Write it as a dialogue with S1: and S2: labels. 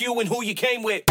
S1: you and who you came with.